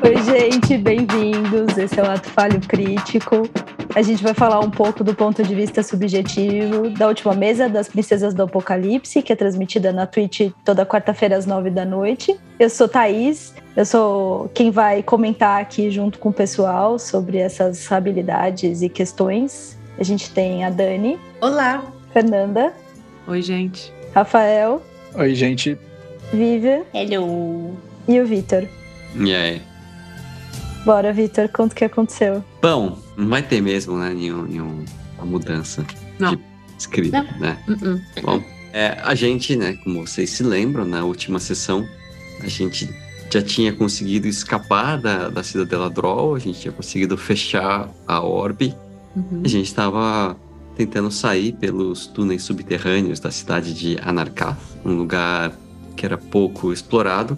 Oi, gente, bem-vindos. Esse é o Ato Falho Crítico. A gente vai falar um pouco do ponto de vista subjetivo da última mesa das Princesas do Apocalipse, que é transmitida na Twitch toda quarta-feira às nove da noite. Eu sou Thaís, eu sou quem vai comentar aqui junto com o pessoal sobre essas habilidades e questões. A gente tem a Dani. Olá. Fernanda. Oi, gente. Rafael. Oi, gente. Vivian. Hello. E o Vitor. E aí? Bora, Vitor, conta o que aconteceu. Bom, não vai ter mesmo, né, nenhum, nenhuma mudança não. de escrita, não. né? Uh -uh. Bom, é, a gente, né, como vocês se lembram, na última sessão, a gente já tinha conseguido escapar da, da Cidadela Droll, a gente tinha conseguido fechar a orbe, uhum. a gente estava tentando sair pelos túneis subterrâneos da cidade de Anarkath, um lugar que era pouco explorado,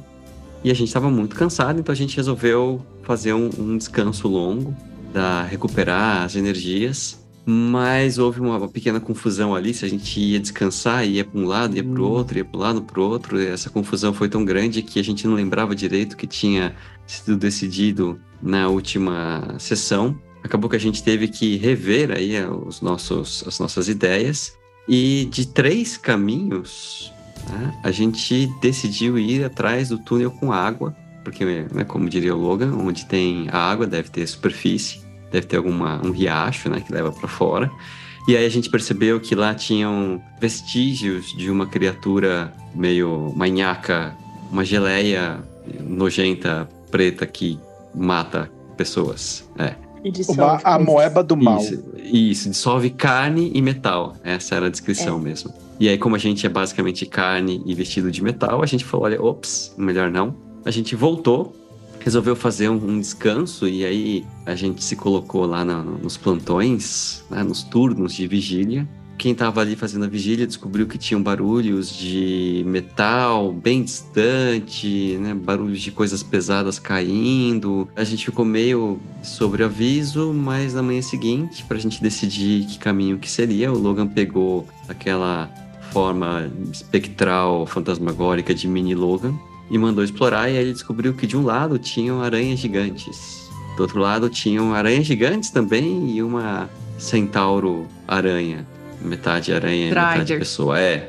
e a gente estava muito cansado, então a gente resolveu fazer um, um descanso longo, da recuperar as energias. Mas houve uma, uma, pequena confusão ali, se a gente ia descansar, ia para um lado, ia para o outro, ia para um lado, para o outro. E essa confusão foi tão grande que a gente não lembrava direito que tinha sido decidido na última sessão. Acabou que a gente teve que rever aí os nossos, as nossas ideias. E de três caminhos, né, a gente decidiu ir atrás do túnel com água, porque, né, como diria o Logan, onde tem água deve ter superfície, deve ter alguma um riacho, né, que leva para fora. E aí a gente percebeu que lá tinham vestígios de uma criatura meio manhaca, uma geleia nojenta preta que mata pessoas. É. Uma, a moeba do mal. Isso, isso, dissolve carne e metal. Essa era a descrição é. mesmo. E aí, como a gente é basicamente carne e vestido de metal, a gente falou: olha, ops, melhor não. A gente voltou, resolveu fazer um, um descanso e aí a gente se colocou lá no, nos plantões, né, nos turnos de vigília. Quem estava ali fazendo a vigília descobriu que tinham barulhos de metal bem distante, né, barulhos de coisas pesadas caindo. A gente ficou meio sobre aviso, mas na manhã seguinte, para a gente decidir que caminho que seria, o Logan pegou aquela forma espectral, fantasmagórica de mini Logan e mandou explorar. E aí ele descobriu que de um lado tinham aranhas gigantes, do outro lado tinham aranhas gigantes também e uma centauro aranha, metade aranha, metade pessoa. É,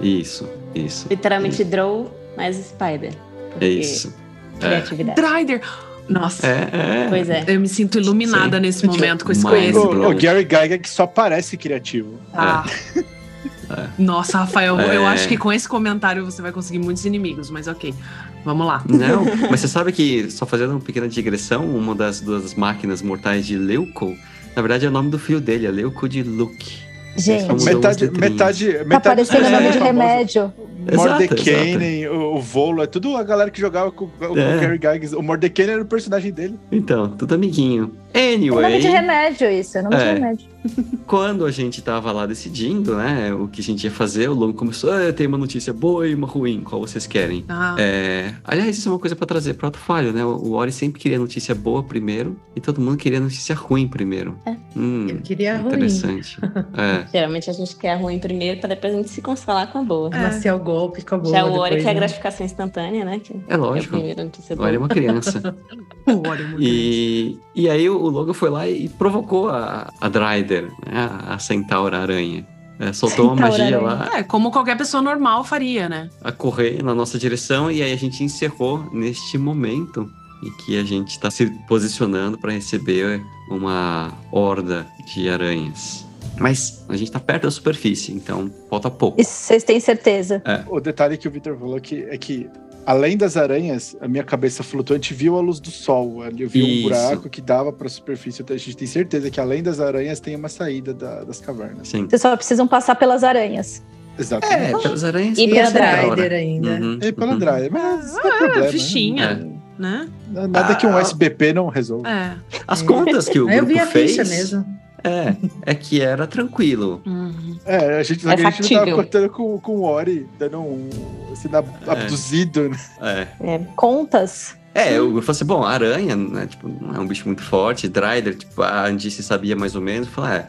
isso, isso. Literalmente isso. Drow mais Spider. É isso. Criatividade. É. Drider. Nossa. É, é. Pois é. Eu me sinto iluminada Sim. nesse momento com esse conhecimento. O, o Gary Gygax que só parece criativo. Ah. Nossa, Rafael, eu É. acho que com esse comentário você vai conseguir muitos inimigos, mas ok. Vamos lá. Não, mas você sabe que, só fazendo uma pequena digressão, uma das duas máquinas mortais de Leuco, na verdade é o nome do filho dele, é Leuco de Luke. Gente, mudou Metade, metade, metade. tá parecendo é, nome de remédio. Mordecai, o, o Volo, é tudo a galera que jogava com, com É. o Gary Gygax. O Mordecai era o personagem dele. Então, tudo amiguinho. É nome Anyway, de remédio isso, é nome de É. remédio. quando a gente tava lá decidindo, né, o que a gente ia fazer, o Logan começou, ah, tem uma notícia boa e uma ruim, qual vocês querem? Ah, É, aliás, isso é uma coisa pra trazer pro Ato Falho, né? O Ori sempre queria notícia boa primeiro e todo mundo queria notícia ruim primeiro. É. Hum, Eu queria ruim. interessante. é. Geralmente a gente quer a ruim primeiro pra depois a gente se consolar com a boa. É. Nascer o golpe com a boa. Já o Ori depois, que é a né? gratificação instantânea, né? Que É lógico. É notícia O boa. Ori é uma criança. o Ori é muito E, e aí o Logan foi lá e provocou a, a Dryder, né, a Centaura Aranha. É, soltou uma magia Aranha. lá É, como qualquer pessoa normal faria, né? a correr na nossa direção e aí a gente encerrou neste momento em que a gente está se posicionando para receber uma horda de aranhas. Mas a gente está perto da superfície, então falta pouco. Isso vocês têm certeza. O detalhe que o Victor falou que, é que, além das aranhas, a minha cabeça flutuante viu a luz do sol. Eu vi Isso. um buraco que dava pra superfície. Então a gente tem certeza que, além das aranhas, tem uma saída da- das cavernas. Sim. Vocês só precisam passar pelas aranhas. É, Exatamente. pelas aranhas. E E a pela Centaura. Drider ainda. Uhum, E pela uhum. Dryer, mas não Ah, problema. fichinha. né? Né? Nada que um Ah. SBP não resolva. É. As contas que o Aí eu grupo vi a fez ficha mesmo. É, é que era tranquilo. Uhum. É, a gente, É a gente não tava contando com, com o Ori dando um. sendo ab- É. abduzido, né? É. É, contas. É, eu, eu falei assim, bom, aranha, né? Tipo, não é um bicho muito forte. Dryder, tipo, a Andice sabia mais ou menos. Eu falei, é.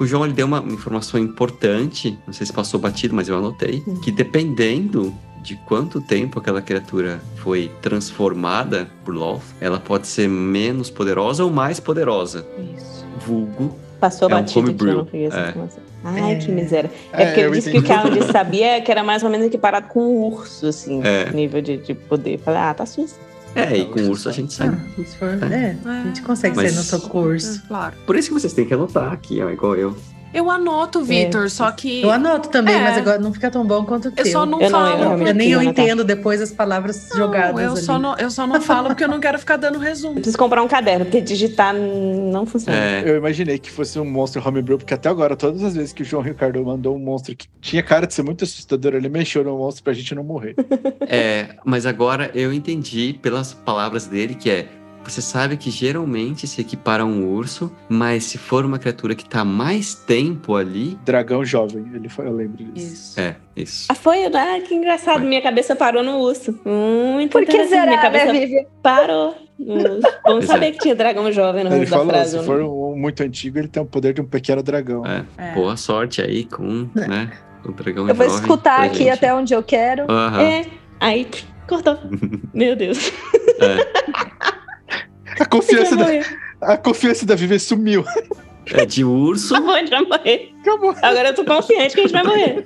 O João ele deu uma informação importante, não sei se passou batido, mas eu anotei, que dependendo de quanto tempo aquela criatura foi transformada por Loth, ela pode ser menos poderosa ou mais poderosa. Isso. Vulgo. Passou É um batido home que eu não peguei essa é. informação. Ai, É. que miséria. É, É, porque eu ele disse que o. Caldi sabia que era mais ou menos equiparado com o urso, assim, É. nível de, de poder. Falei, ah, tá susto. É, e com o urso a gente sabe. Ah, se for, é, a gente consegue Mas- sair no seu curso. É, claro. Por isso que vocês têm que anotar aqui, ó, igual eu. Eu anoto, Vitor, só que. Eu anoto também, É. mas agora não fica tão bom quanto o Eu teu. só não Eu não, eu falo. realmente- Eu nem eu Não, entendo depois as palavras Não, jogadas eu, ali. só não, eu só não falo porque eu não quero ficar dando resumo. Eu preciso comprar um caderno, porque digitar não funciona. É, Eu imaginei que fosse um monstro homebrew, porque até agora, todas as vezes que o João Ricardo mandou um monstro que tinha cara de ser muito assustador, ele mexeu no monstro pra gente não morrer. é, mas agora eu entendi pelas palavras dele que é. Você sabe que geralmente se equipara a um urso, mas se for uma criatura que tá mais tempo ali. Dragão jovem, ele foi, eu lembro disso. Isso. É, isso. Ah, foi? Ah, que engraçado. Minha cabeça parou no urso. Muito Por que interessante. Minha será, né, cabeça Vivian? parou. no urso. Pois saber é. que tinha dragão jovem no Ele da falou, frase. se for um muito antigo, ele tem o poder de um pequeno dragão. É, É. Boa sorte aí com, né, o dragão Eu vou jovem escutar aqui gente. até onde eu quero. Aham. É, aí cortou. Meu Deus. A, confiança da, a confiança da Vivi sumiu. É de urso. Bom, a gente vai morrer. Acabou. Agora eu tô confiante que a gente vai morrer.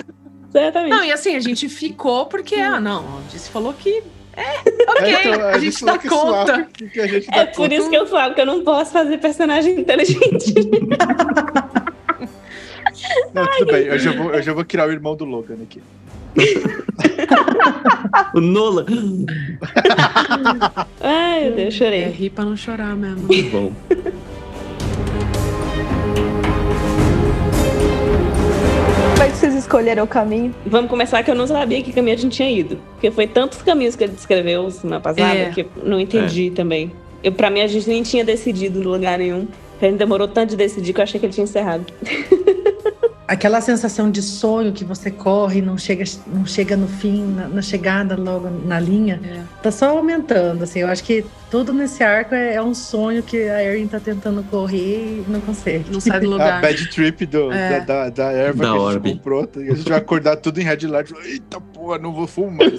Certamente. Não, e assim, a gente ficou porque, ah, não, a Disse falou que. É, ok, É, então, a, gente falou dá é suave, conta. que- que a gente dá É por conta. isso que eu falo que eu não posso fazer personagem inteligente. Não, tudo bem, eu já, vou, eu já vou criar o irmão do Logan aqui. O Nola. Ai, meu Deus, É chorei. rir pra não chorar mesmo. Bom. Como é que vocês escolheram o caminho? Vamos começar que eu não sabia que caminho a gente tinha ido. Porque foi tantos caminhos que ele descreveu semana passada É. que eu não entendi também. Eu, pra mim, a gente nem tinha decidido lugar nenhum. A gente demorou tanto de decidir que eu achei que ele tinha encerrado. Aquela sensação de sonho que você corre e não chega, não chega no fim, na, na chegada, logo na linha, É. tá só aumentando. Assim, eu acho que tudo nesse arco é, é um sonho que a Erin tá tentando correr e não consegue. Não sai do A lugar. bad trip do, É. da, da, da erva Da que a gente Orbe. comprou. E a gente vai acordar tudo em red light. Eita porra, não vou fumar.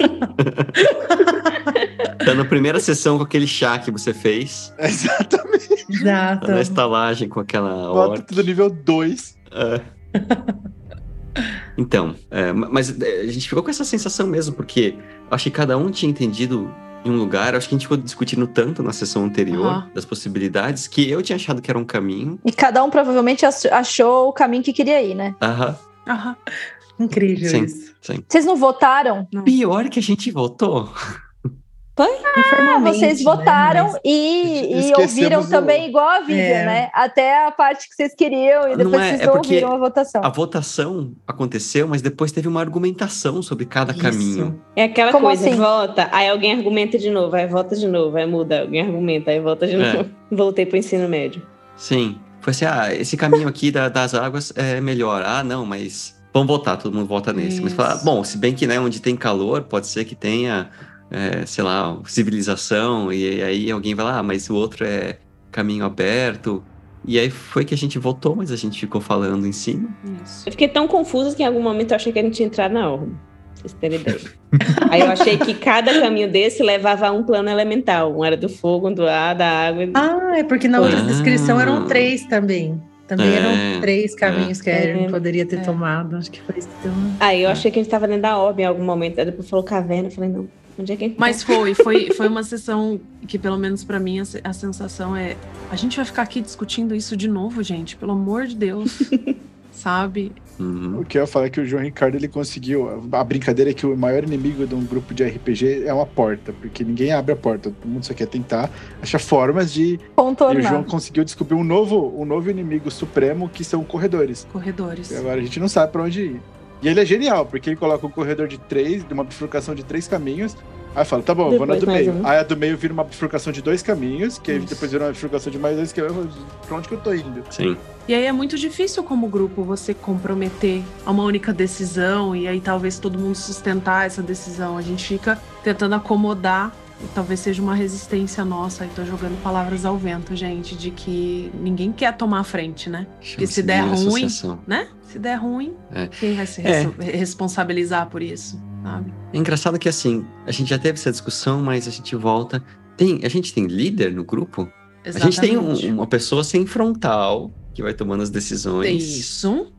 Tá na primeira sessão com aquele chá que você fez. Exatamente. Tá Exato. na estalagem com aquela Bota tudo nível 2. É. Então, é, ma- mas é, a gente ficou com essa sensação mesmo, porque eu acho que cada um tinha entendido em um lugar. Acho que a gente ficou discutindo tanto na sessão anterior Aham. das possibilidades que eu tinha achado que era um caminho. E cada um provavelmente ach- achou o caminho que queria ir, né? Aham. Aham. Incrível Sim. isso. Vocês não votaram? Pior que a gente voltou. Ah, vocês né? votaram Mas- e, e ouviram o- também igual a Vivian, É. né? Até a parte que vocês queriam e Não depois é, vocês é ouviram a votação. A votação aconteceu, mas depois teve uma argumentação sobre cada Isso. caminho. É aquela Como coisa, assim? volta, aí alguém argumenta de novo, aí volta de novo, aí muda, alguém argumenta, aí volta de É. novo. Voltei pro ensino médio. Sim. Foi assim, ah, esse caminho aqui da- das águas é melhor. Ah, não, mas vamos votar, todo mundo vota nesse. Mas Isso. fala, bom, se bem que, né, onde tem calor, pode ser que tenha, é, sei lá, civilização, e aí alguém vai lá, ah, mas o outro é caminho aberto. E aí foi que a gente votou, mas a gente ficou falando em cima. Isso. Eu fiquei tão confusa que em algum momento eu achei que a gente tinha entrado na pra Vocês terem ideia. aí eu achei que cada caminho desse levava a um plano elemental. Um era do fogo, um do ar, da água. Ah, é porque na outra Ah. descrição eram três também. Também É, eram três caminhos que a Erin É. poderia ter É. tomado. Acho que foi isso uma... Aí eu achei que a gente tava dentro da orbe em algum momento. Aí depois falou caverna. Eu falei, não, onde é que Mas foi, foi, foi uma sessão que, pelo menos pra mim, a, a sensação é: a gente vai ficar aqui discutindo isso de novo, gente, pelo amor de Deus. Sabe? Uhum. O que eu ia falar é que o João Ricardo ele conseguiu. A brincadeira é que o maior inimigo de um grupo de RPG é uma porta, porque ninguém abre a porta. Todo mundo só quer tentar achar formas de. E o João Contornar. conseguiu descobrir um novo, um novo inimigo supremo que são corredores. Corredores. E agora a gente não sabe pra onde ir. E ele é genial, porque ele coloca um corredor de três, de uma bifurcação de três caminhos. Aí fala, tá bom, vou na Depois do meio. um. Aí a do meio vira uma bifurcação de dois caminhos, que aí depois vira uma bifurcação de mais dois caminhos. Pra onde que eu tô indo? Sim. E aí é muito difícil como grupo você comprometer a uma única decisão e aí talvez todo mundo sustentar essa decisão. A gente fica tentando acomodar talvez seja uma resistência nossa. E tô jogando palavras ao vento, gente, de que ninguém quer tomar a frente, né? Chama-se se der de ruim, associação. né? Se der ruim, É. quem vai se É. res- responsabilizar por isso? sabe? É engraçado que assim, a gente já teve essa discussão, mas a gente volta. Tem, a gente tem líder no grupo? A gente tem um- Exatamente. uma pessoa sem frontal que vai tomando as decisões. Isso.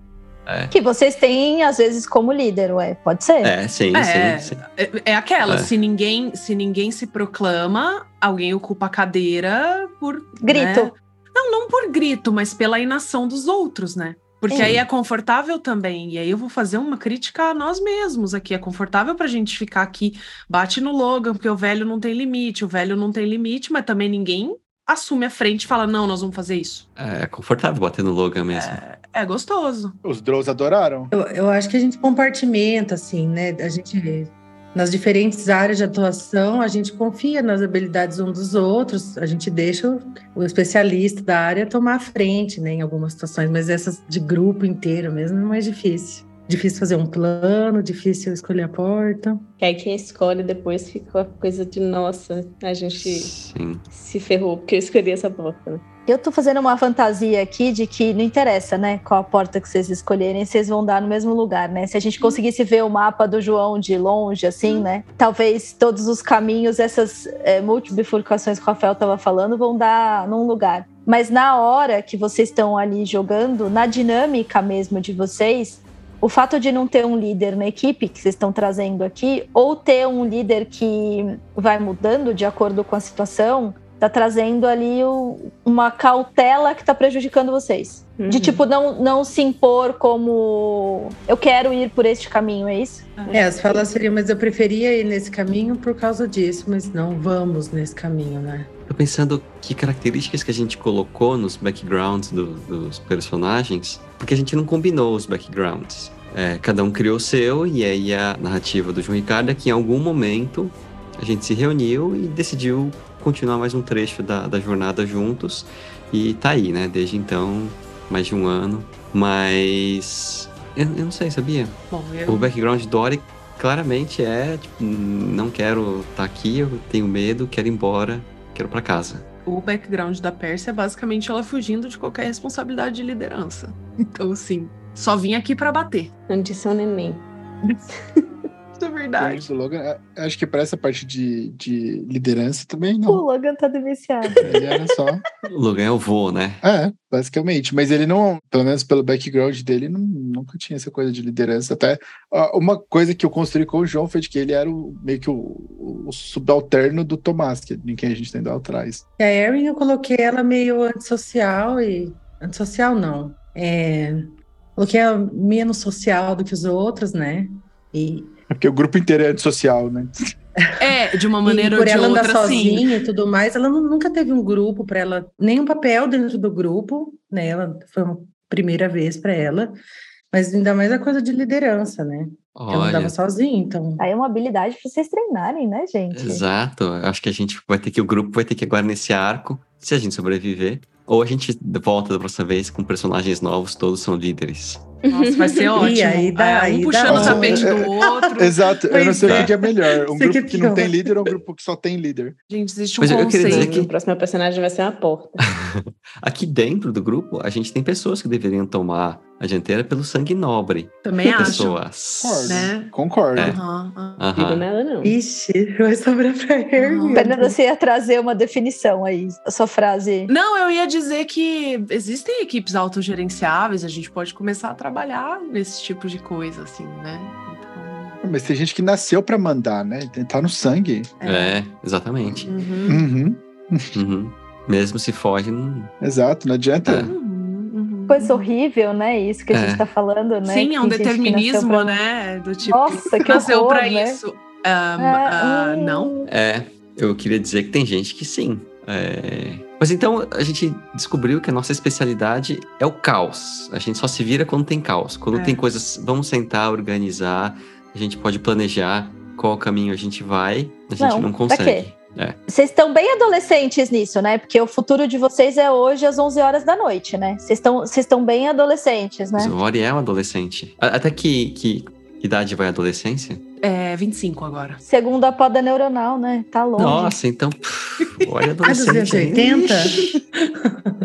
Que vocês têm, às vezes, como líder, ué. Pode ser. É, sim, É. sim, sim. É, é aquela, É. se ninguém se ninguém se proclama, alguém ocupa a cadeira por Grito. né? Não, não por grito, mas pela inação dos outros, né? Porque Sim. aí é confortável também. E aí eu vou fazer uma crítica a nós mesmos aqui. É confortável pra gente ficar aqui, bate no Logan, porque o velho não tem limite, o velho não tem limite, mas também ninguém assume a frente e fala: não, nós vamos fazer isso. É confortável bater no Logan mesmo. É gostoso. Os Drows adoraram. Eu, eu acho que a gente compartimenta, assim, né? A gente, nas diferentes áreas de atuação, a gente confia nas habilidades um dos outros, a gente deixa o, o especialista da área tomar a frente, né? Em algumas situações, mas essas de grupo inteiro mesmo é mais difícil. Difícil fazer um plano, difícil escolher a porta. Que aí quem escolhe depois fica a coisa de nossa, a gente Sim. se ferrou porque eu escolhi essa porta. né? Eu tô fazendo uma fantasia aqui de que não interessa, né? Qual a porta que vocês escolherem, vocês vão dar no mesmo lugar, né? Se a gente conseguisse ver o mapa do João de longe, assim, né? Talvez todos os caminhos, essas é, multibifurcações que o Rafael tava falando, vão dar num lugar. Mas na hora que vocês estão ali jogando, na dinâmica mesmo de vocês, o fato de não ter um líder na equipe que vocês estão trazendo aqui, ou ter um líder que vai mudando de acordo com a situação, tá trazendo ali o- uma cautela que tá prejudicando vocês. De Uhum. tipo, não, não se impor como eu quero ir por este caminho, é isso? É, as falas seriam, mas eu preferia ir nesse caminho por causa disso, mas não vamos nesse caminho, né? Tô pensando que características que a gente colocou nos backgrounds do- dos personagens, porque a gente não combinou os backgrounds. É, cada um criou o seu, e aí a narrativa do João Ricardo é que em algum momento a gente se reuniu e decidiu continuar mais um trecho da, da jornada juntos. E tá aí, né? Desde então, mais de um ano. Mas. Eu, eu não sei, sabia? Bom, eu, O background do Ori claramente é, tipo, não quero estar aqui, eu tenho medo, quero ir embora, quero pra casa. o background da Pérsia é basicamente ela fugindo de qualquer responsabilidade de liderança. Então, assim, só vim aqui pra bater. Onde são neném. Isso é verdade. Logan, é, acho que para essa parte de, de liderança também O não. Logan tá demenciado. Ele era só. O Logan é o vô, né? É, basicamente. Mas ele não, pelo menos pelo background dele, não, nunca tinha essa coisa de liderança. Até uma coisa que eu construí com o João foi de que ele era o, meio que o, o subalterno do Tomás, que em quem a gente tem ido atrás. E a Erin eu coloquei ela meio antissocial e. Antissocial não. É. Coloquei ela menos social do que os outros, né? E, Porque o grupo inteiro é antissocial, né? É, de uma maneira por ou de ela andar outra, sim. sozinha e tudo mais, ela nu- nunca teve um grupo para ela, nenhum papel dentro do grupo, né? Ela foi uma primeira vez para ela, mas ainda mais a coisa de liderança, né? Ela Olha, andava sozinha, então. Aí é uma habilidade pra vocês treinarem, né, gente? exato. Acho que a gente vai ter que, o grupo vai ter que agora nesse arco, se a gente sobreviver, ou a gente volta da próxima vez com personagens novos, todos são líderes. Nossa, vai ser ótimo. aí dá- É, aí um dá puxando o bom. tapete do outro. Exato, eu não Pois sei o é. que que é melhor. Um grupo que não fica- tem líder ou um grupo que só tem líder. Gente, existe um Mas eu- eu queria dizer conceito. que- O próximo personagem vai ser uma porta. Aqui dentro do grupo, a gente tem pessoas que deveriam tomar a dianteira pelo sangue nobre. Também acho. Pessoas. Concordo. Né? Concordo. É. Aham, aham. Digo nada, não. Ixi, vai sobrar pra. Fernanda, você ia trazer uma definição aí, a sua frase. Não, eu ia dizer que existem equipes autogerenciáveis, a gente pode começar a trabalhar nesse tipo de coisa, assim, né? Então, Mas tem gente que nasceu pra mandar, né? Tá no sangue. É, exatamente. Uhum. Uhum. Uhum. Mesmo se foge, não... Exato, não adianta. É. Uhum, uhum. Coisa horrível, né? Isso que a É. gente tá falando, né? Sim, é um determinismo, pra- né? Do tipo, Nossa, que nasceu horror, pra né? isso. Ah, É, hum. não? É, eu queria dizer que tem gente que sim. É, Mas então a gente descobriu que a nossa especialidade é o caos. A gente só se vira quando tem caos. Quando É. tem coisas, vamos sentar, organizar, a gente pode planejar qual caminho a gente vai, a gente Não, não, consegue. É. Vocês estão bem adolescentes nisso, né? Porque o futuro de vocês é hoje às 11 horas da noite, né? Vocês estão vocês estão bem adolescentes, né? Mas o Ori é um adolescente. Até que, que idade vai a adolescência? É 25 agora. Segundo a poda neuronal, né? Tá longe. Nossa, então. pff, Olha, Ah, adolescente. hein? 280?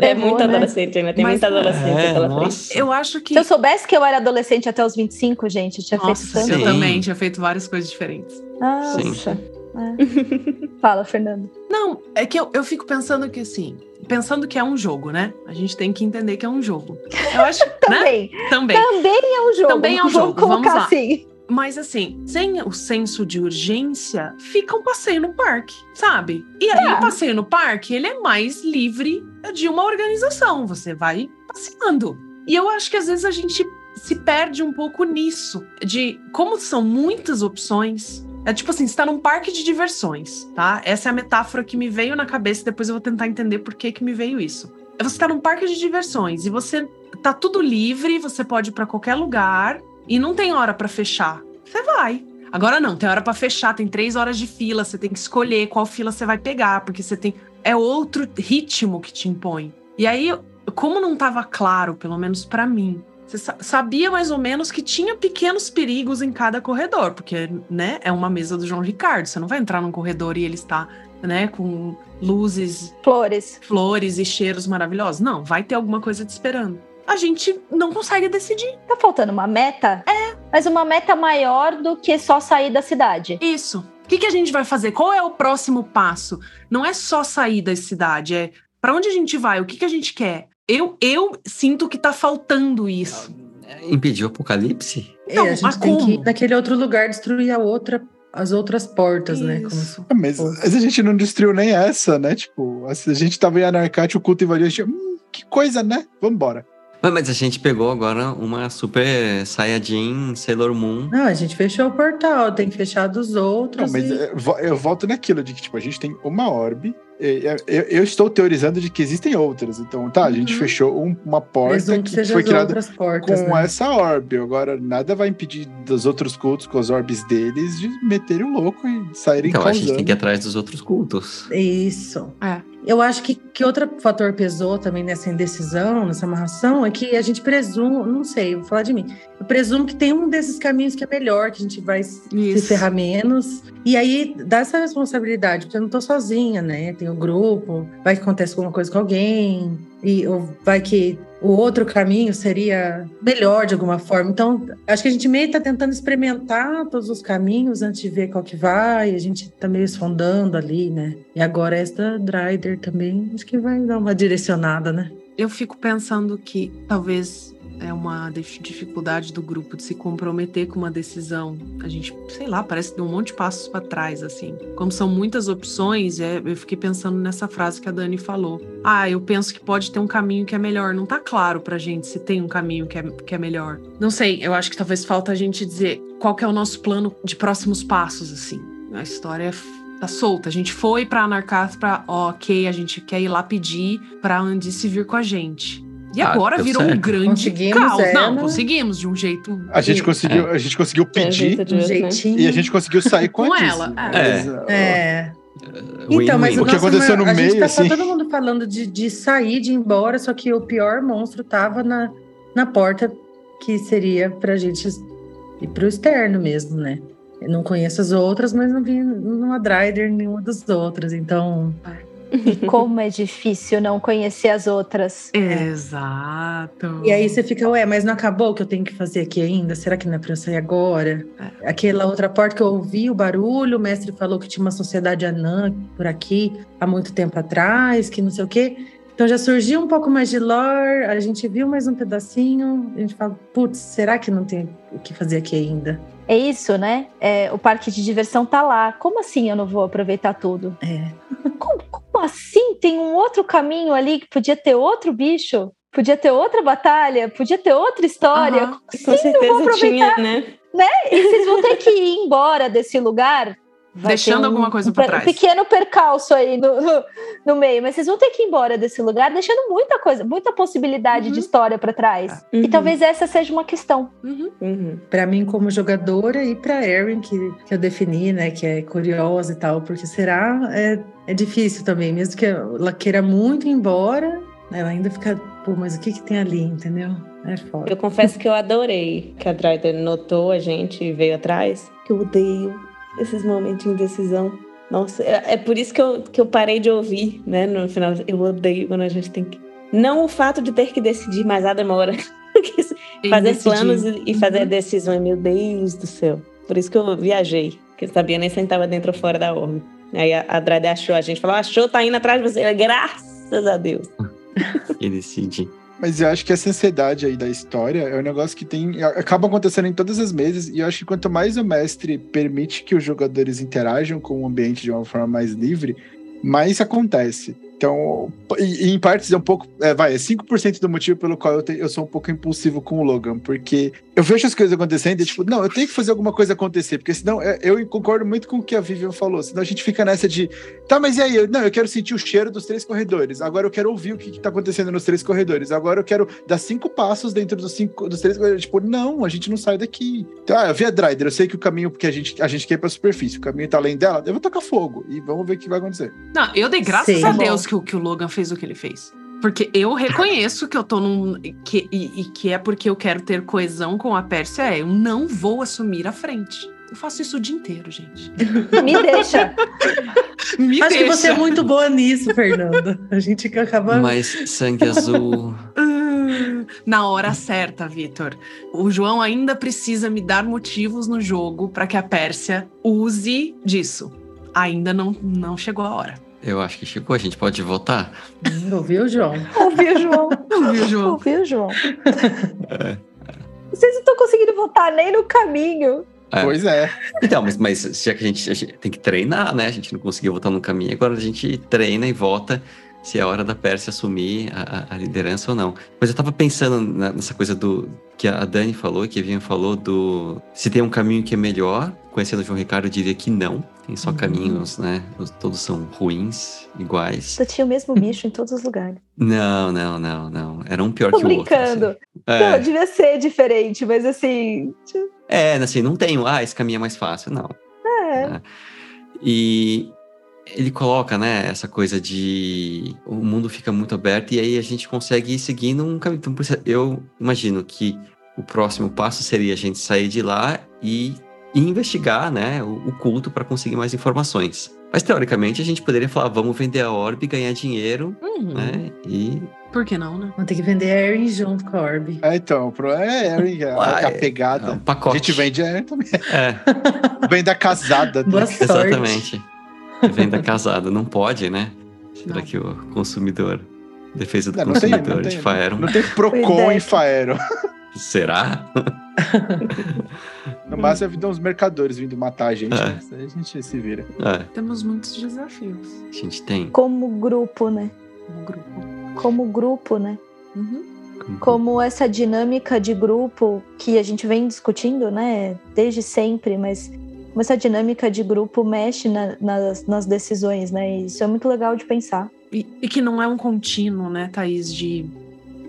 É Boa, muito né? adolescente ainda, tem Mas- muita adolescente É, pela nossa. frente. Eu acho que. Se eu soubesse que eu era adolescente até os 25, gente, eu tinha feito Nossa, tanto. eu Sim. também tinha feito várias coisas diferentes. Nossa. É. Fala, Fernando. Não, é que eu, eu fico pensando que assim, pensando que é um jogo, né? A gente tem que entender que é um jogo. Eu acho, né? Também. Também. Também é um jogo. Também é um jogo, Vamos colocar vamos lá. assim. Mas assim, sem o senso de urgência, fica um passeio no parque, sabe? E aí É. o passeio no parque, ele é mais livre de uma organização. Você vai passeando. E eu acho que às vezes a gente se perde um pouco nisso, de como são muitas opções. É tipo assim, você tá num parque de diversões, tá? Essa é a metáfora que me veio na cabeça, depois eu vou tentar entender por que que me veio isso. Você tá num parque de diversões e você tá tudo livre, você pode ir pra qualquer lugar e não tem hora pra fechar. Você vai. Agora não, tem hora pra fechar, tem três horas de fila, você tem que escolher qual fila você vai pegar, porque você tem. É outro ritmo que te impõe. E aí, como não tava claro, pelo menos pra mim, você sa- sabia mais ou menos que tinha pequenos perigos em cada corredor, porque, né, é uma mesa do João Ricardo. Você não vai entrar num corredor e ele está, né, com luzes Flores. flores e cheiros maravilhosos. Não, vai ter alguma coisa te esperando. A gente não consegue decidir. Tá faltando uma meta? É. Mas uma meta maior do que só sair da cidade. Isso. O que, que a gente vai fazer? Qual é o próximo passo? Não é só sair da cidade, é para onde a gente vai? O que, que a gente quer? Eu, eu sinto que tá faltando isso. Impedir o apocalipse? É, Não, a mas gente tem que como? ir naquele outro lugar destruir a outra, as outras portas, né? Como se- Isso. Ah, Mas, mas a gente não destruiu nem essa, né? Tipo, a gente tava em Anarcate, o culto invadiu, a gente, hum, que coisa, né? Vambora. Mas, mas a gente pegou agora uma super Saiyajin Sailor Moon. Não, a gente fechou o portal, tem que fechar dos Não, outros. mas e- é, eu volto naquilo de que, tipo, a gente tem uma orbe. E- e- Eu, eu estou teorizando de que existem outras. Então, tá, a gente Uhum. fechou um- uma porta que foi criada portas, com né? essa orbe. Agora, nada vai impedir dos outros cultos com as orbes deles de meterem o louco e saírem Então a gente causando. tem que ir atrás dos outros cultos. Isso. É. Eu acho que, que outro fator pesou também nessa indecisão, nessa amarração, é que a gente presume, não sei, vou falar de mim. Eu presumo que tem um desses caminhos que é melhor, que a gente vai se Isso. ferrar menos. E aí dá essa responsabilidade, porque eu não tô sozinha, né? Tem o grupo, vai que acontece alguma coisa com alguém, e ou vai que o outro caminho seria melhor de alguma forma. Então, acho que a gente meio tá tentando experimentar todos os caminhos antes de ver qual que vai. A gente tá meio sondando ali, né? E agora esta Dryder também, acho que vai dar uma direcionada, né? Eu fico pensando que talvez é uma dif- dificuldade do grupo de se comprometer com uma decisão. A gente, sei lá, parece que deu um monte de passos para trás, assim. Como são muitas opções, é, eu fiquei pensando nessa frase que a Dani falou. Ah, eu penso que pode ter um caminho que é melhor. Não tá claro pra gente se tem um caminho que é, que é melhor. Não sei, eu acho que talvez falta a gente dizer qual que é o nosso plano de próximos passos, assim. A história é tá solta. A gente foi pra Anarcath pra, ó, ok, a gente quer ir lá pedir pra Andice vir com a gente. E Ah, agora virou um certo. grande Conseguimos caos. Não, ela. conseguimos de um jeito. A gente conseguiu, a gente conseguiu É, pedir jeito de- Um né? jeitinho. e a gente conseguiu sair com, Com ela, é. É. Win-win. Então, mas O que aconteceu no a gente meio, tá assim? todo mundo falando de, de sair, de ir embora, só que o pior monstro tava na, na porta que seria pra gente ir pro externo mesmo, né? Eu não conheço as outras, mas não vi numa Dryder nenhuma das outras, então... E como é difícil não conhecer as outras. Exato. E aí você fica, ué, mas não acabou o que eu tenho que fazer aqui ainda? Será que não é pra eu sair agora? Aquela outra porta que eu ouvi o barulho, o mestre falou que tinha uma sociedade anã por aqui há muito tempo atrás, que não sei o quê. Então já surgiu um pouco mais de lore, a gente viu mais um pedacinho, a gente fala, putz, será que não tem o que fazer aqui ainda? É isso, né? É, o parque de diversão tá lá. Como assim eu não vou aproveitar tudo? É. Como, assim? Tem um outro caminho ali que podia ter outro bicho? Podia ter outra batalha? Podia ter outra história? Como assim Com não vou certeza tinha, aproveitar? né? E vocês vão ter que ir embora desse lugar? Vai Deixando ter alguma coisa um, pra pe- trás. Um pequeno percalço aí no, no, no meio, mas vocês vão ter que ir embora desse lugar, deixando muita coisa, muita possibilidade de Uhum. história para trás. E Uhum. talvez essa seja uma questão. Uhum. Uhum. Para mim, como jogadora, e para Erin, que, que eu defini, né, que é curiosa e tal, porque será é, é difícil também, mesmo que ela queira muito ir embora, ela ainda fica, pô, mas o que que tem ali, entendeu? É foda. Eu confesso que eu adorei que a Dryder notou a gente e veio atrás. Que eu odeio esses momentos de indecisão. Nossa, é, é por isso que eu, que eu parei de ouvir, né? No final, eu odeio quando a gente tem que. Não o fato de ter que decidir, mas a demora. fazer planos e, e fazer Uhum. decisões, meu Deus do céu. Por isso que eu viajei, que eu sabia nem se a gente tava dentro ou fora da orbe. Aí a, a Drade achou, a gente falou, achou, tá indo atrás de você. Graças a Deus. E decide. Mas eu acho que essa ansiedade aí da história é um negócio que tem. acaba acontecendo em todas as mesas, e eu acho que quanto mais o mestre permite que os jogadores interajam com o ambiente de uma forma mais livre, mais acontece. Então, e, e em partes é um pouco. É, vai, é 5% do motivo pelo qual eu, te- eu sou um pouco impulsivo com o Logan, porque eu vejo as coisas acontecendo e, tipo, não, eu tenho que fazer alguma coisa acontecer, porque senão é, eu concordo muito com o que a Vivian falou, senão a gente fica nessa de, tá, mas e aí? Eu, não, eu quero sentir o cheiro dos três corredores, agora eu quero ouvir o que, que tá acontecendo nos três corredores, agora eu quero dar cinco passos dentro dos, cinco, dos três corredores. Tipo, não, a gente não sai daqui. Então, ah, eu vi a Dryder, eu sei que o caminho que a gente, a gente quer ir pra superfície, o caminho tá além dela, eu vou tocar fogo e vamos ver o que vai acontecer. Não, eu dei graças Sim. a Deus que, o- que o Logan fez o que ele fez. Porque eu reconheço que eu tô num. Que, e, e que é porque eu quero ter coesão com a Pérsia. É, eu não vou assumir a frente. Eu faço isso o dia inteiro, gente. Me deixa. Me Acho que você é deixa. muito boa nisso, Fernanda. A gente que acaba. Mas sangue azul. Na hora certa, Vitor. O João ainda precisa me dar motivos no jogo para que a Pérsia use disso. Ainda não, não chegou a hora. Eu acho que chegou, a gente pode votar? Ouviu, João? Ouviu, João? Viu, João? Ouviu, João? Vocês não estão conseguindo votar nem no caminho. É. Pois é. Então, mas, mas já que a gente, a gente tem que treinar, né? A gente não conseguiu votar no caminho, agora a gente treina e vota se é hora da Pérsia assumir a, a- a liderança ou não. Mas eu tava pensando nessa coisa do que a Dani falou, que a Vivian falou, do se tem um caminho que é melhor. Conhecendo o João Ricardo, eu diria que não. Tem só Uhum. caminhos, né? Os- Todos são ruins, iguais. Só tinha o mesmo bicho em todos os lugares. Não, não, não, não. Era um pior Tô que o outro. brincando. assim. É, devia ser diferente, mas assim. é, assim, não tem, um, ah, esse caminho é mais fácil, não. É. E ele coloca, né, essa coisa de o mundo fica muito aberto e aí a gente consegue ir seguindo um caminho. Então, eu imagino que o próximo passo seria a gente sair de lá e investigar, né, o, o culto para conseguir mais informações. Mas teoricamente a gente poderia falar, vamos vender a orbe, ganhar dinheiro, Uhum. né? E Por que não, né? Vamos ter que vender a Erin junto com a Orbe. É, então, pro- é, é, a, Uai, a é pegada. um A pacote. gente vende é, também. É, Vende a casada. né? Boa sorte. exatamente. Venda casada, não pode, né? Será Não. que o consumidor, defesa do Não, não tem, consumidor não de tem, Faeron, Não tem Procon é. em Faero. será? No máximo, é uns mercadores vindo matar a gente. É. né? A gente se vira. É, Temos muitos desafios a gente tem. Como grupo, né? no grupo. Como grupo, né? Uhum. Como essa dinâmica de grupo que a gente vem discutindo, né? Desde sempre, mas como essa dinâmica de grupo mexe na- nas, nas decisões, né? E isso é muito legal de pensar. E, e que não é um contínuo, né, Thaís, de,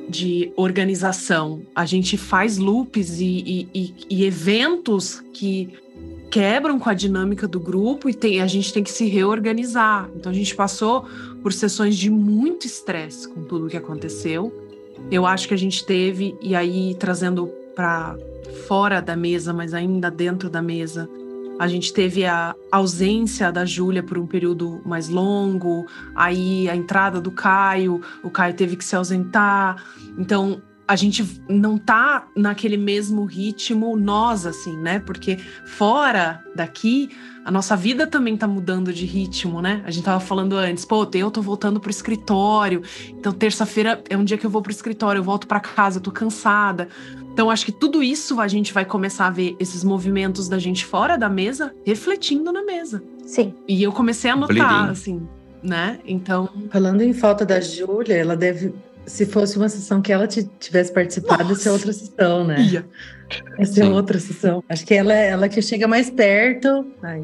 de organização. A gente faz loops e, e- e- eventos que quebram com a dinâmica do grupo e tem, a gente tem que se reorganizar. Então a gente passou por sessões de muito estresse com tudo o que aconteceu. Eu acho que a gente teve, e aí trazendo para fora da mesa, mas ainda dentro da mesa, a gente teve a ausência da Júlia por um período mais longo, aí a entrada do Caio, o Caio teve que se ausentar. Então, a gente não tá naquele mesmo ritmo nós assim, né? Porque fora daqui, a nossa vida também tá mudando de ritmo, né? A gente tava falando antes, pô, eu tô voltando pro escritório. Então, terça-feira é um dia que eu vou pro escritório, eu volto para casa, eu tô cansada. Então, acho que tudo isso a gente vai começar a ver esses movimentos da gente fora da mesa refletindo na mesa. Sim. E eu comecei a notar, Bleeding. assim, né? Então, Falando em falta da Júlia, ela deve. Se fosse uma sessão que ela ti- tivesse participado, ia ser outra sessão, né? ia. Ser Sim. outra sessão. Acho que ela é ela que chega mais perto. Ai,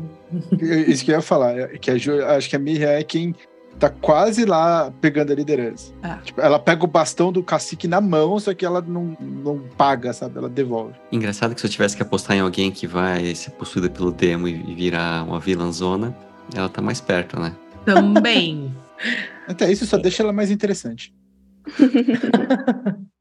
Isso que eu ia falar. é Que a Ju, acho que a Mirra é quem tá quase lá pegando a liderança. É. Tipo, ela pega o bastão do cacique na mão, só que ela não, não paga, sabe? Ela devolve. Engraçado que se eu tivesse que apostar em alguém que vai ser possuída pelo demo e e virar uma vilãzona, ela tá mais perto, né? Também. Até isso só deixa ela mais interessante.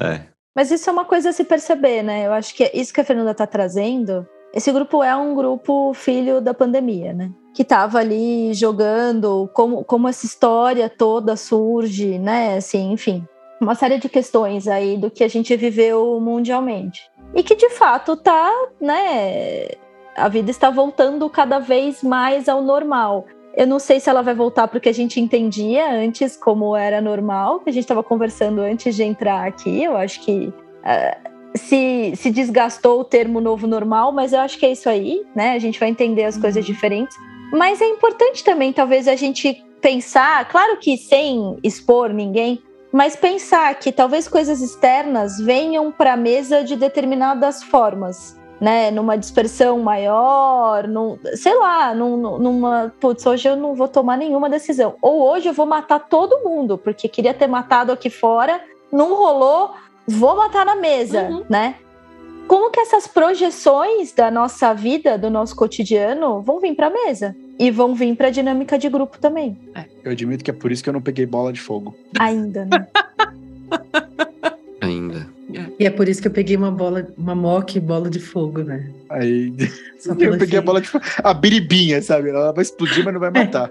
É. Mas isso é uma coisa a se perceber, né? Eu acho que é isso que a Fernanda tá trazendo. Esse grupo é um grupo filho da pandemia, né? Que estava ali jogando, como, como essa história toda surge, né? Assim, enfim, uma série de questões aí do que a gente viveu mundialmente. E que de fato tá, né? A vida está voltando cada vez mais ao normal. Eu não sei se ela vai voltar porque a gente entendia antes como era normal, que a gente estava conversando antes de entrar aqui. Eu acho que uh, se, se desgastou o termo novo normal, mas eu acho que é isso aí, né? A gente vai entender as uhum. coisas diferentes. Mas é importante também, talvez, a gente pensar, claro que sem expor ninguém, mas pensar que talvez coisas externas venham para a mesa de determinadas formas, né? Numa dispersão maior, num, sei lá, num, numa. Putz, hoje eu não vou tomar nenhuma decisão. Ou hoje eu vou matar todo mundo, porque queria ter matado aqui fora, não rolou, vou matar na mesa, uhum. né? Como que essas projeções da nossa vida, do nosso cotidiano, vão vir para a mesa? E vão vir para a dinâmica de grupo também. É. Eu admito que é por isso que eu não peguei bola de fogo. Ainda, né? Ainda. E é por isso que eu peguei uma bola, uma mock bola de fogo, né? Aí eu peguei a bola de fogo. A biribinha, sabe? Ela vai explodir, mas não vai matar.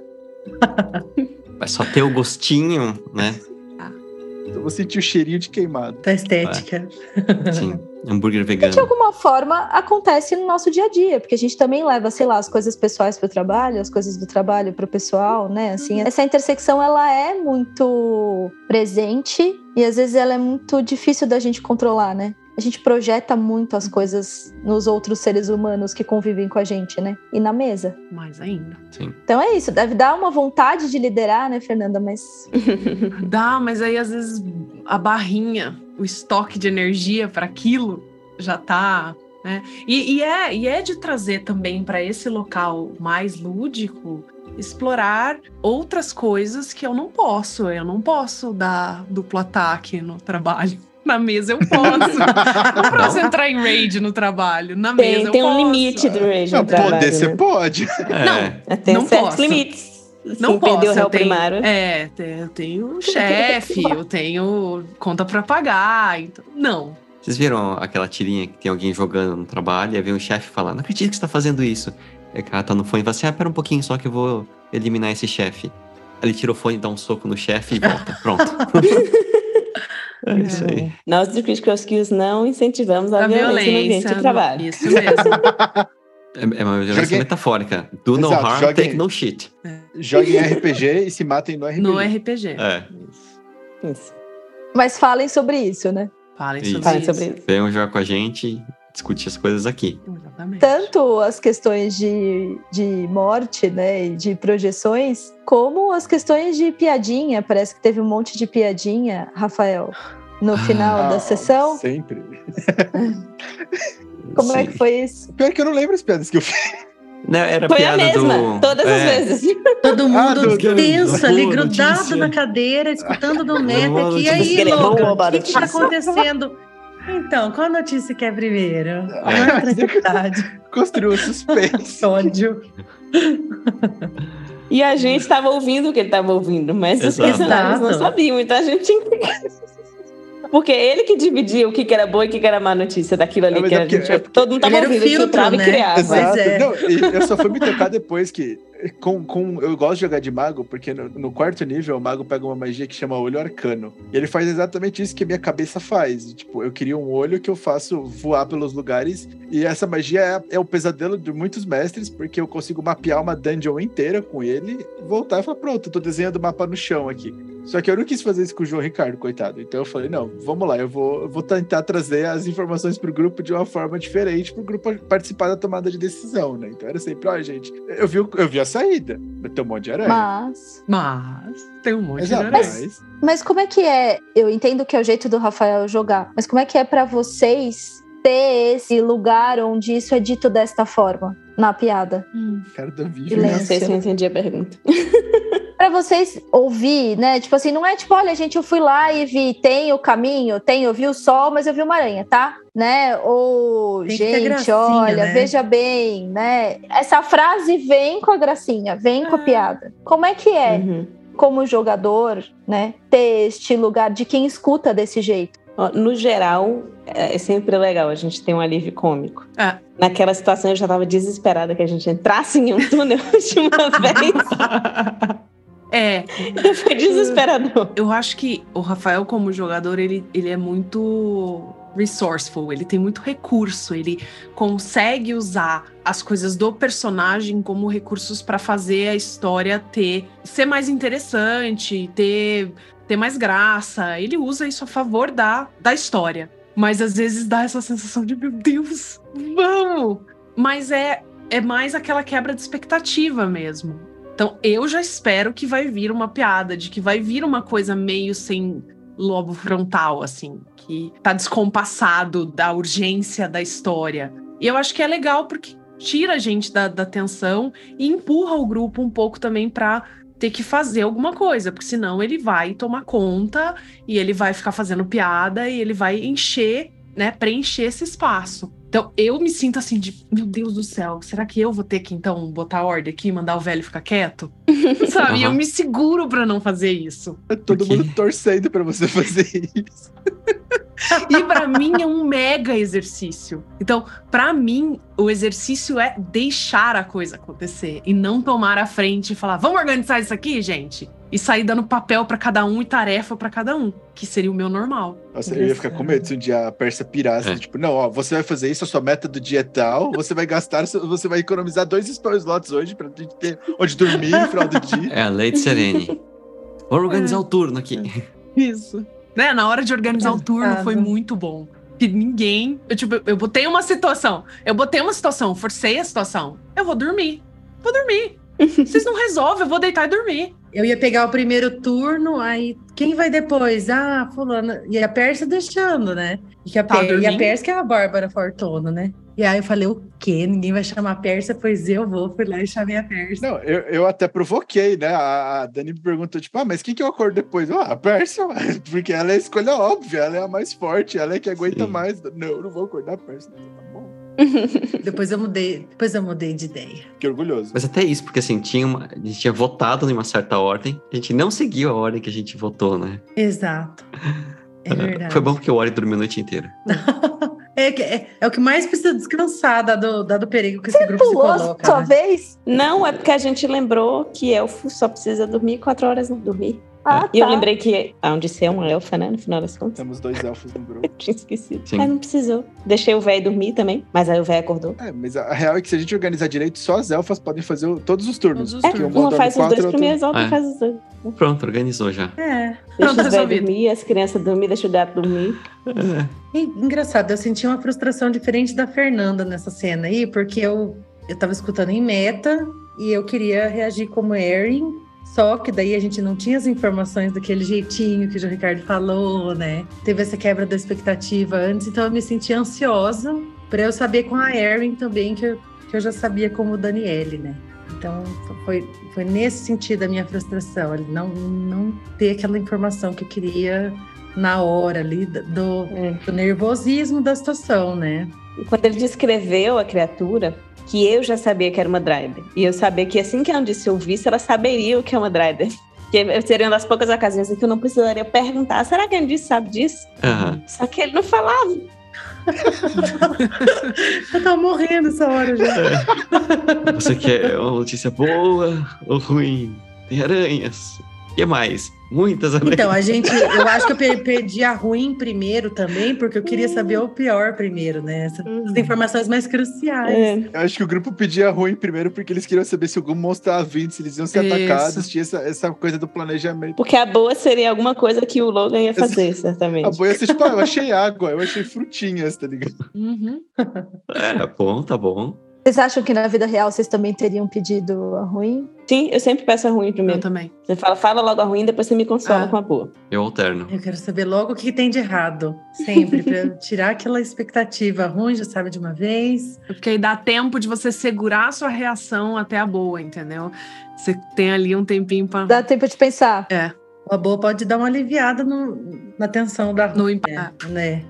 Vai só ter o gostinho, né? Eu vou sentir o cheirinho de queimado. Da estética. É. Sim, hambúrguer vegano. de alguma forma acontece no nosso dia a dia, porque a gente também leva, sei lá, as coisas pessoais para o trabalho, as coisas do trabalho para o pessoal, né? Assim, uhum. essa intersecção ela é muito presente e às vezes ela é muito difícil da gente controlar, né? a gente projeta muito as coisas nos outros seres humanos que convivem com a gente, né? E na mesa. Mais ainda. Sim. Então é isso, deve dar uma vontade de liderar, né, Fernanda? Mas. Dá, mas aí às vezes a barrinha, o estoque de energia para aquilo já tá. Né? E, e, é, e é de trazer também para esse local mais lúdico explorar outras coisas que eu não posso. Eu não posso dar duplo ataque no trabalho na mesa eu posso. não posso entrar em raid no trabalho. Na tem, mesa eu tem posso. um limite do raid no não, trabalho. Poder, né? você pode. É. Não, tem não certos posso. limites. Não posso. Perder o réu eu tenho, primário. É, eu tenho chefe, eu tenho conta para pagar. Então, não. Vocês viram aquela tirinha que tem alguém jogando no trabalho e aí vem um chefe falar, não acredito que você tá fazendo isso. Aí o cara tá no fone e fala assim, ah, pera um pouquinho só que eu vou eliminar esse chefe. Ele tira o fone, dá um soco no chefe e volta. Pronto. É isso aí. Nós do Critical Skills não incentivamos a, A violência, no ambiente violência. de trabalho. Isso mesmo. É, é uma violência Joguei- metafórica. Do no Exato, harm, joguei- take no shit. Joguem RPG e se matem no RPG. no RPG. É. Isso. Mas falem sobre isso, né? Falem Isso. sobre Falem isso. sobre isso. Venham jogar com a gente e discutir as coisas aqui. Exatamente. Tanto as questões de, de morte, né, e de projeções, como as questões de piadinha. Parece que teve um monte de piadinha, Rafael, no final Ah, da sessão. Sempre. Como é Sim. que foi isso? Pior que eu não lembro as piadas que eu fiz. Não, era Foi a mesma, do... todas é, as vezes. Todo mundo Ah, do- tenso do- ali, do- grudado notícia. na cadeira, escutando do Neto aqui. E aí, é Logan, o que está acontecendo? Então, qual notícia que é primeiro? É. Qual a tranquilidade? Construiu suspense. Ódio. E a gente estava ouvindo o que ele estava ouvindo, mas os Exato. personagens não sabiam, então a gente tinha que. Porque ele que dividia o que que era boa e o que que era má notícia daquilo ali mas que é a porque- gente, é porque todo mundo estava ouvindo, filtrava né? e criava. Exato. Exato. é. Não, e eu só fui me tocar depois que. Com, com, eu gosto de jogar de mago, porque no, no quarto nível o mago pega uma magia que chama olho arcano. E ele faz exatamente isso que a minha cabeça faz. Tipo, eu queria um olho que eu faço voar pelos lugares. E essa magia é, é o pesadelo de muitos mestres, porque eu consigo mapear uma dungeon inteira com ele, voltar e falar: pronto, tô desenhando o mapa no chão aqui. Só que eu não quis fazer isso com o João Ricardo, coitado. Então eu falei: não, vamos lá, eu vou, vou tentar trazer as informações pro grupo de uma forma diferente, pro grupo participar da tomada de decisão, né? Então era sempre: ó, gente, eu vi, o- eu vi a saída, tem um monte de aranha. Mas. Mas tem um monte Exato, de aranha. mas- Mas como é que é? Eu entendo que é o jeito do Rafael jogar, mas como é que é pra vocês ter esse lugar onde isso é dito desta forma, na piada? cara da Vivi. Silêncio. Não sei se eu entendi a pergunta. Pra vocês ouvir, né? Tipo assim, não é tipo, olha, gente, eu fui lá e vi, tem o caminho, tem, eu vi o sol, mas eu vi uma aranha, tá? Né? Ou, gente, gracinha, olha, né? veja bem, né? Essa frase vem com a gracinha, vem com a Ah. piada. Como é que é? Uhum. como jogador, né, ter este lugar de quem escuta desse jeito. No geral, é é sempre legal a gente ter um alívio cômico. É. Naquela situação eu já tava desesperada que a gente entrasse em um túnel de uma vez. É, Foi desesperador. eu acho que o Rafael, como jogador, ele, ele é muito resourceful, ele tem muito recurso, ele consegue usar as coisas do personagem como recursos para fazer a história ter ser mais interessante, ter, ter mais graça. Ele usa isso a favor da, da história. Mas às vezes dá essa sensação de, meu Deus, vamos! Mas é, é mais aquela quebra de expectativa mesmo. Então eu já espero que vai vir uma piada, de que vai vir uma coisa meio sem lobo frontal, assim, que tá descompassado da urgência da história. E eu acho que é legal porque tira a gente da, da tensão e empurra o grupo um pouco também pra ter que fazer alguma coisa, porque senão ele vai tomar conta e ele vai ficar fazendo piada e ele vai encher, né, preencher esse espaço. Então eu me sinto assim de, meu Deus do céu, será que eu vou ter que então botar ordem aqui e mandar o velho ficar quieto? Sabe? E Eu me seguro pra não fazer isso. Todo Por quê? mundo torcendo pra você fazer isso. E pra mim é um mega exercício. Então, pra mim, o exercício é deixar a coisa acontecer e não tomar a frente e falar: "Vamos organizar isso aqui, gente?" E sair dando papel pra cada um e tarefa pra cada um, que seria o meu normal. Nossa, eu ia ficar com medo se um dia a Persa pirasse. É. Tipo, não, ó, você vai fazer isso, a sua meta do dia é tal, você vai gastar, você vai economizar dois spell slots hoje pra gente ter onde dormir no final do dia. É a lei de Serene. Vamos organizar o turno aqui. Isso. Né? Na hora de organizar o turno foi muito bom. Que ninguém. Eu, tipo, eu botei uma situação. Eu botei uma situação, forcei a situação. Eu vou dormir. Vou dormir. Vocês não resolvem, eu vou deitar e dormir. Eu ia pegar o primeiro turno, aí quem vai depois? Ah, fulano. E a Persa deixando, né? E, que a, Tá Per- e a? Persa que é a Bárbara Fortuna, né? E aí eu falei, o quê? Ninguém vai chamar a Persa? Pois eu vou. Fui lá e chamei a Persa. Não, eu, eu até provoquei, né? A, a Dani me perguntou, tipo, ah, mas quem que eu acordo depois? Ah, a Persa, ué, porque ela é a escolha óbvia, ela é a mais forte, ela é que aguenta Sim. mais. Não, eu não vou acordar a Persa. Tá bom. Depois eu mudei, depois eu mudei de ideia. Que orgulhoso. Mas até isso, porque assim, tinha uma, a gente tinha votado em uma certa ordem, a gente não seguiu a ordem que a gente votou, né? Exato. É verdade. Foi bom porque o Ori dormiu a noite inteira. É, que- é, é o que mais precisa descansar, dado, dado o perigo que esse grupo se Pulou coloca. sua né? vez? Não, é porque a gente lembrou que elfo só precisa dormir quatro horas não dormir. Ah, E eu tá. lembrei que a ser uma elfa, né? No final das contas. Temos dois elfos no grupo. Eu tinha esquecido. Sim. Mas não precisou. Deixei o velho dormir também, mas aí o velho acordou. É, mas a real é que se a gente organizar direito, só as elfas podem fazer o- todos os turnos. Todos os É, um turnos. uma dorme faz os quatro, dois primeiros, a outra É. faz os dois. Pronto, organizou já. É. Deixa os velhos resolvido. dormir, as crianças dormir, deixa o gato dormir. E, engraçado, eu senti uma frustração diferente da Fernanda nessa cena aí, porque eu, eu tava escutando em meta e eu queria reagir como Erin, só que daí a gente não tinha as informações daquele jeitinho que o Ricardo falou, né? Teve essa quebra da expectativa antes, então eu me senti ansiosa para eu saber com a Erin também, que eu, que eu já sabia como o Daniele, né? Então foi, foi nesse sentido a minha frustração, não, não ter aquela informação que eu queria na hora ali do, É. do nervosismo da situação, né? E quando ele descreveu a criatura, que eu já sabia que era uma Drider. E eu sabia que assim que a Andice ouvisse, ela saberia o que é uma Drider. Que seria uma das poucas ocasiões em que eu não precisaria perguntar: será que a Andice sabe disso? Aham. Só que ele não falava. Eu tava morrendo essa hora já. Você quer uma notícia boa ou ruim? Tem aranhas. O que mais? Muitas aranhas. Então, a gente, eu acho que eu pe- perdi a ruim primeiro também, porque eu queria saber o pior primeiro, né? Essas Uhum. informações mais cruciais. É. Eu acho que o grupo pedia ruim primeiro porque eles queriam saber se algum monstro estava vindo, se eles iam ser Isso. atacados, tinha essa, essa coisa do planejamento. Porque a boa seria alguma coisa que o Logan ia fazer, certamente. A boia assim, tipo, ah, eu achei água, eu achei frutinhas, tá ligado? Uhum. É, bom, tá bom. Vocês acham que na vida real vocês também teriam pedido a ruim? Sim, eu sempre peço a ruim Eu primeiro. também. Você fala, fala logo a ruim, depois você me consola Ah. com a boa. Eu alterno. Eu quero saber logo o que tem de errado, sempre, para eu tirar aquela expectativa ruim, já sabe de uma vez. Porque aí dá tempo de você segurar a sua reação até a boa, entendeu? Você tem ali um tempinho pra. Dá tempo de pensar. É, A boa pode dar uma aliviada no- na tensão da no ruim, impacto. né?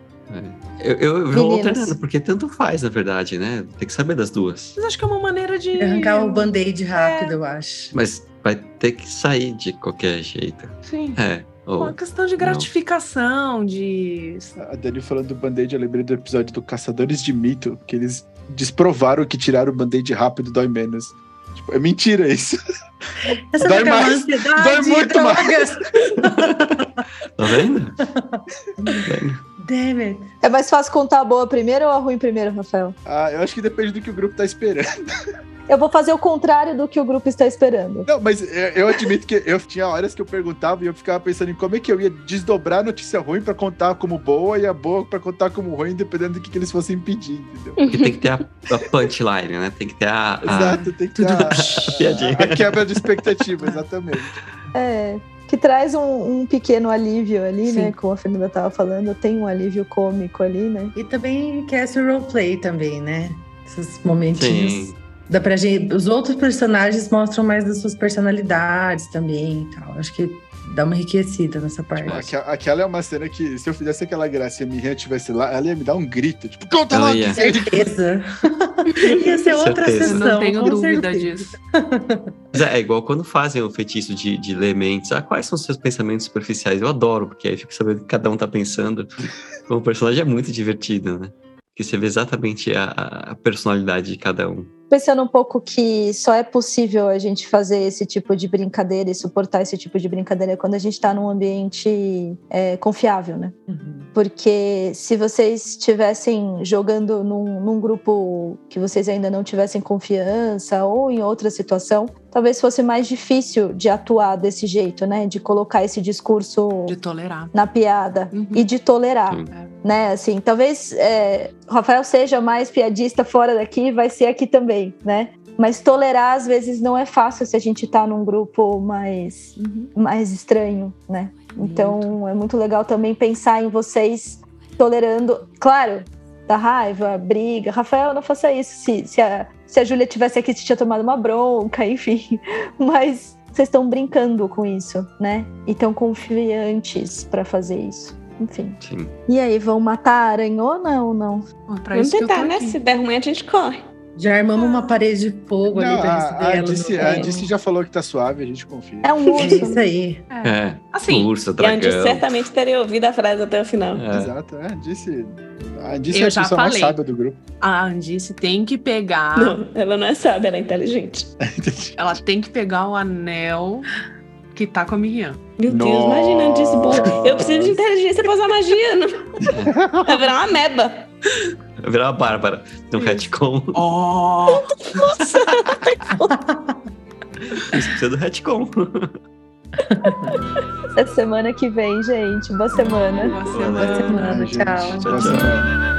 Eu, eu, eu vou alternando, porque tanto faz, na verdade, né? Tem que saber das duas. Mas acho que é uma maneira de. Arrancar o band-aid rápido, eu acho. Mas vai ter que sair de qualquer jeito. Sim. É. Ou Uma questão de não. gratificação, de. A Dani falando do band-aid, eu lembrei do episódio do Caçadores de Mito, que eles desprovaram que tirar o band-aid rápido dói menos. Tipo, é mentira isso. Essa Dói uma mais. ansiedade, Dói muito mais. drogas. Tá vendo? Tá vendo? Damn it. É mais fácil contar a boa primeiro ou a ruim primeiro, Rafael? Ah, eu acho que depende do que o grupo tá esperando. Eu vou fazer o contrário do que o grupo está esperando. Não, mas é, eu admito que eu tinha horas que eu perguntava e eu ficava pensando em como é que eu ia desdobrar a notícia ruim pra contar como boa e a boa pra contar como ruim, dependendo do que, que eles fossem pedir, entendeu? Porque tem que ter a, a punchline, né? Tem que ter a. a- Exato, tem que ter a, a, a quebra de expectativa, exatamente. É. Que traz um, um pequeno alívio ali, Sim. né? Como a Fernanda tava falando, tem um alívio cômico ali, né? E também enriquece o roleplay também, né? Esses momentinhos. Sim. Dá pra gente. Os outros personagens mostram mais das suas personalidades também e tal. Acho que dá uma enriquecida nessa parte. Aque- Aquela é uma cena que, se eu fizesse aquela graça e a Miriam estivesse lá, ela ia me dar um grito, tipo, conta Ela logo! ia. Certeza. Ia ser outra Certeza. sessão. Não tenho dúvida certeza. disso. Mas é, é igual quando fazem o feitiço de, de ler mentes. Ah, quais são os seus pensamentos superficiais? Eu adoro, porque aí fico sabendo o que cada um tá pensando. Como personagem é muito divertido, né? Porque você vê exatamente a- a personalidade de cada um. Pensando um pouco que só é possível a gente fazer esse tipo de brincadeira e suportar esse tipo de brincadeira quando a gente está num ambiente é, confiável, né? Uhum. Porque se vocês estivessem jogando num, num grupo que vocês ainda não tivessem confiança ou em outra situação, talvez fosse mais difícil de atuar desse jeito, né? De colocar esse discurso De tolerar. na piada Uhum. e de tolerar, Sim. Né? Assim, talvez é, o Rafael seja mais piadista fora daqui, vai ser aqui também, né? Mas tolerar às vezes não é fácil se a gente tá num grupo mais Uhum. mais estranho, né? Então é muito legal também pensar em vocês tolerando, claro, da raiva, briga. Rafael, não faça isso. Se, se a, se a Júlia tivesse aqui, você tinha tomado uma bronca, enfim. Mas vocês estão brincando com isso, né? E estão confiantes para fazer isso. Enfim. Sim. E aí, vão matar a aranhona ou não? Pra Vamos isso que eu tô tentar, né? Se der ruim, a gente corre. Já armamos uma parede de fogo ali Não, pra a, receber a, no- a Dice já falou que tá suave, a gente confia. É um É urso. isso aí. É. Assim, Ursa, E a Andy dragão. certamente teria ouvido a frase até o final. É. Exato, é, Dice. A Dice Eu é a pessoa mais falei. sábia do grupo. a Andice tem que pegar. Não, ela não é sábia, ela é inteligente. Ela tem que pegar o anel que tá com a Miriam. Meu Deus, imagina a Andice boa. Eu preciso de Nossa. inteligência pra usar magia. Não... Vai virar uma meba. Vai virar uma Bárbara. Tem um retcon. Oh! Isso precisa do retcon. Até semana que vem, gente. Boa semana. Boa Boa semana. semana, Ai, gente, tchau. boa semana.